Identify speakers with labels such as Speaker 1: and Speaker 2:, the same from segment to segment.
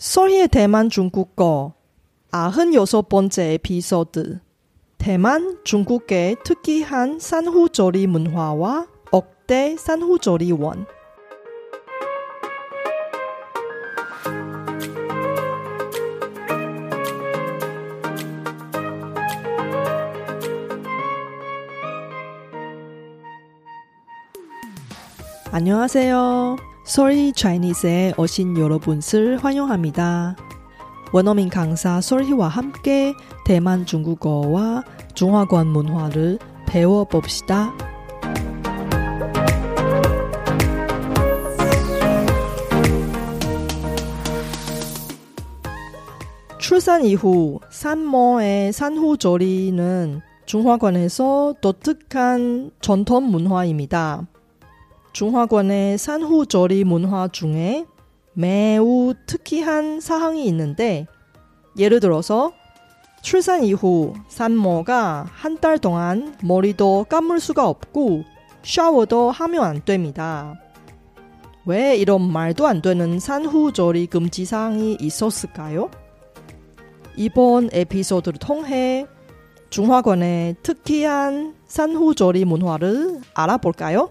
Speaker 1: 소리의 대만 중국어 아흔 여섯 번째 에피소드 대만 중국의 특이한 산후조리 문화와 억대 산후조리원 안녕하세요. 소리 차이니스에 오신 여러분을 환영합니다. 원어민 강사 소리와 함께 대만 중국어와 중화권 문화를 배워봅시다. 출산 이후 산모의 산후조리는 중화권에서 독특한 전통 문화입니다. 중화권의 산후조리 문화 중에 매우 특이한 사항이 있는데 예를 들어서 출산 이후 산모가 한 달 동안 머리도 감을 수가 없고 샤워도 하면 안 됩니다. 왜 이런 말도 안 되는 산후조리 금지 사항이 있었을까요? 이번 에피소드를 통해 중화권의 특이한 산후조리 문화를 알아볼까요?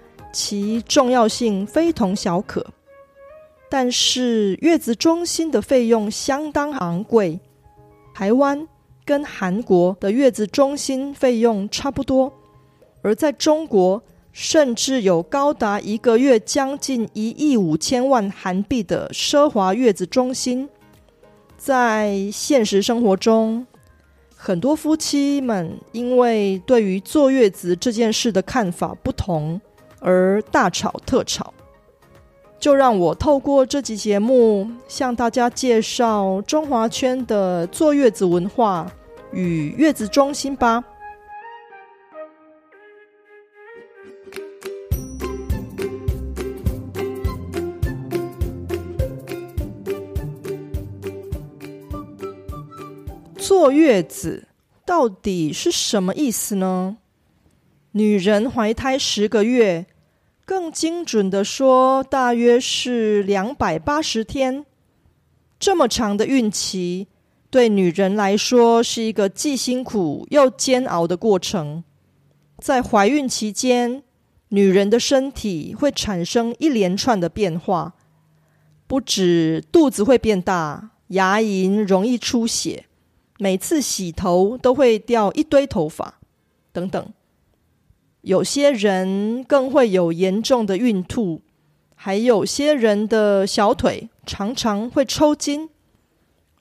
Speaker 1: 其重要性非同小可。但是月子中心的费用相当昂贵，台湾跟韩国的月子中心费用差不多，而在中国甚至有高达一个月将近一亿五千万韩币的奢华月子中心。在现实生活中，很多夫妻们因为对于坐月子这件事的看法不同而大吵特吵。就让我透过这集节目向大家介绍中华圈的坐月子文化与月子中心吧。坐月子到底是什么意思呢？女人怀胎十个月。更精准的说，大约是两百八十天。这么长的孕期，对女人来说是一个既辛苦又煎熬的过程。在怀孕期间，女人的身体会产生一连串的变化，不止肚子会变大，牙龈容易出血，每次洗头都会掉一堆头发，等等。有些人更会有严重的孕吐，还有些人的小腿常常会抽筋。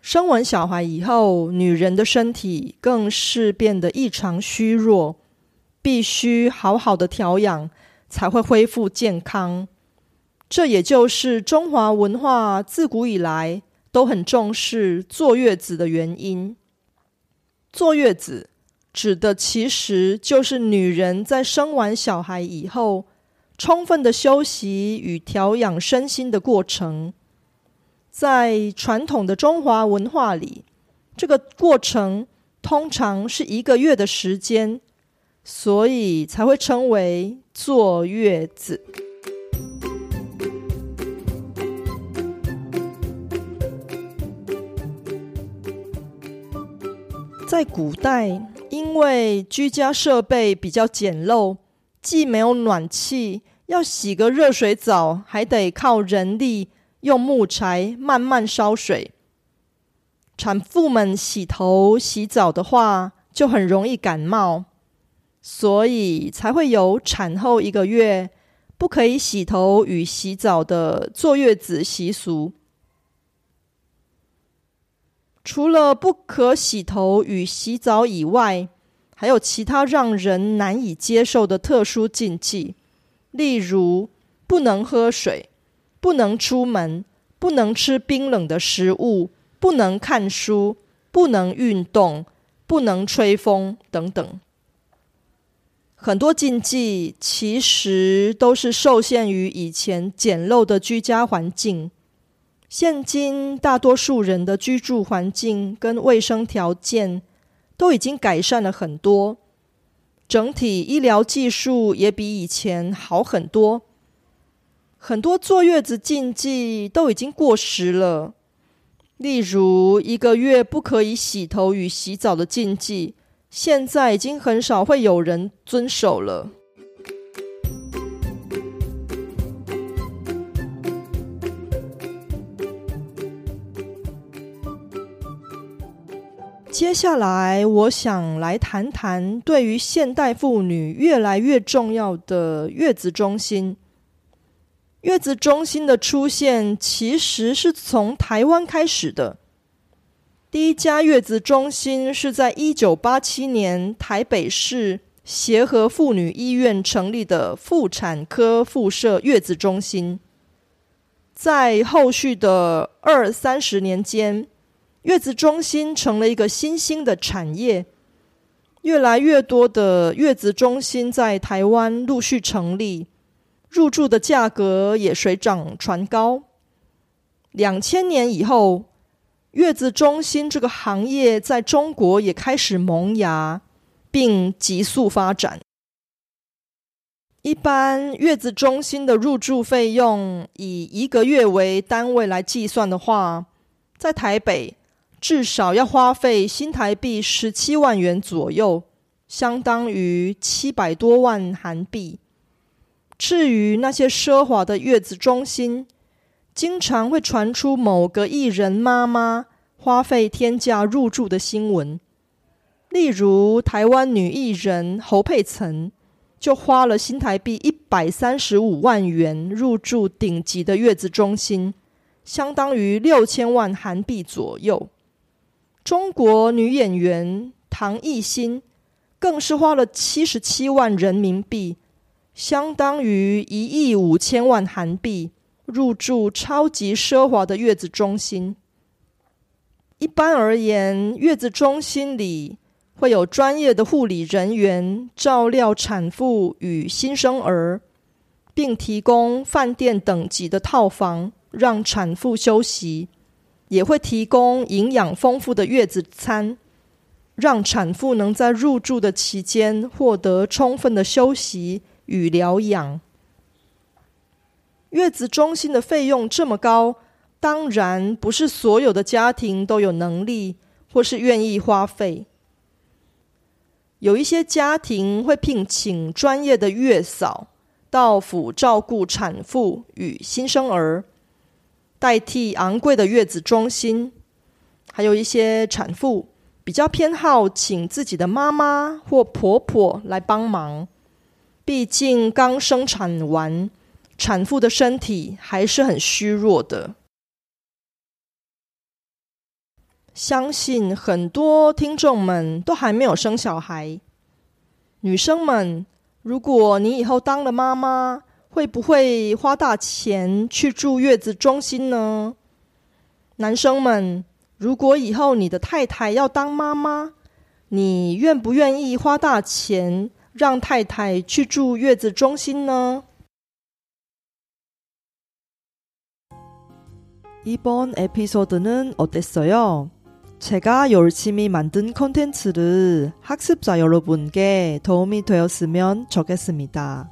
Speaker 1: 生完小孩以后，女人的身体更是变得异常虚弱，必须好好的调养才会恢复健康。这也就是中华文化自古以来都很重视坐月子的原因。坐月子。指的其实就是女人在生完小孩以后，充分的休息与调养身心的过程。在传统的中华文化里，这个过程通常是一个月的时间，所以才会称为坐月子。在古代。因为居家设备比较简陋，既没有暖气，要洗个热水澡还得靠人力用木柴慢慢烧水。产妇们洗头洗澡的话，就很容易感冒，所以才会有产后一个月不可以洗头与洗澡的坐月子习俗。除了不可洗头与洗澡以外，还有其他让人难以接受的特殊禁忌，例如不能喝水、不能出门、不能吃冰冷的食物，不能看书，不能运动，不能吹风等等。很多禁忌其实都是受限于以前简陋的居家环境。现今大多数人的居住环境跟卫生条件都已经改善了很多，整体医疗技术也比以前好很多。很多坐月子禁忌都已经过时了，例如一个月不可以洗头与洗澡的禁忌。现在已经很少会有人遵守了。接下来，我想来谈谈对于现代妇女越来越重要的月子中心。月子中心的出现，其实是从台湾开始的。第一家月子中心是在一九八七年台北市协和妇女医院成立的妇产科附设月子中心。在后续的二三十年间，月子中心成了一个新兴的产业，越来越多的月子中心在台湾陆续成立，入住的价格也水涨船高。两千年以后。月子中心这个行业在中国也开始萌芽，并急速发展。一般月子中心的入住费用以一个月为单位来计算的话，在台北至少要花费新台币十七万元左右，相当于七百多万韩币。至于那些奢华的月子中心，经常会传出某个艺人妈妈花费天价入住的新闻，例如台湾女艺人侯佩岑就花了新台币一百三十五万元入住顶级的月子中心，相当于六千万韩币左右。中国女演员唐艺昕更是花了七十七万人民币，相当于一亿五千万韩币。入住超级奢华的月子中心。一般而言，月子中心里会有专业的护理人员照料产妇与新生儿，并提供饭店等级的套房让产妇休息，也会提供营养丰富的月子餐，让产妇能在入住的期间获得充分的休息与疗养。月子中心的费用这么高，当然不是所有的家庭都有能力或是愿意花费。有一些家庭会聘请专业的月嫂到府照顾产妇与新生儿，代替昂贵的月子中心。还有一些产妇比较偏好请自己的妈妈或婆婆来帮忙，毕竟刚生产完。产妇的身体还是很虚弱的，相信很多听众们都还没有生小孩。女生们，如果你以后当了妈妈，会不会花大钱去住月子中心呢？男生们，如果以后你的太太要当妈妈，你愿不愿意花大钱让太太去住月子中心呢？ 이번 에피소드는 어땠어요? 제가 열심히 만든 컨텐츠를 학습자 여러분께 도움이 되었으면 좋겠습니다.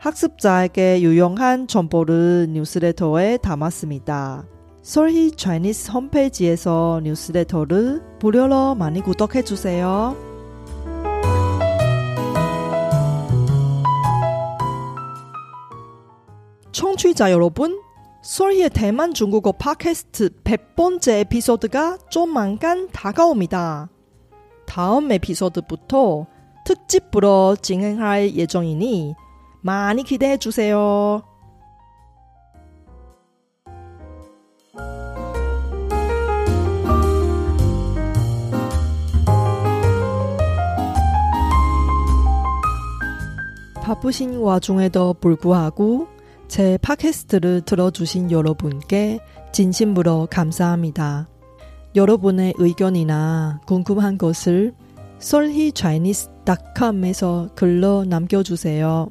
Speaker 1: 학습자에게 유용한 정보를 뉴스레터에 담았습니다. 솔희 차이니스 홈페이지에서 뉴스레터를 무료로 많이 구독해 주세요. 청취자 여러분, 솔희의 대만 중국어 팟캐스트 100번째 에피소드가 조만간 다가옵니다. 다음 에피소드부터 특집으로 진행할 예정이니 많이 기대해 주세요. 바쁘신 와중에도 불구하고 제 팟캐스트를 들어주신 여러분께 진심으로 감사합니다. 여러분의 의견이나 궁금한 것을 solhichinese.com에서 글로 남겨주세요.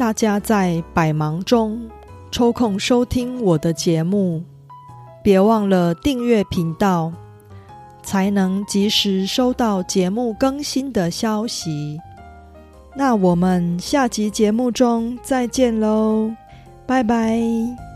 Speaker 1: 大家在百忙中抽空收听我的节目。别忘了订阅频道，才能及时收到节目更新的消息。那我们下集节目中再见喽，拜拜。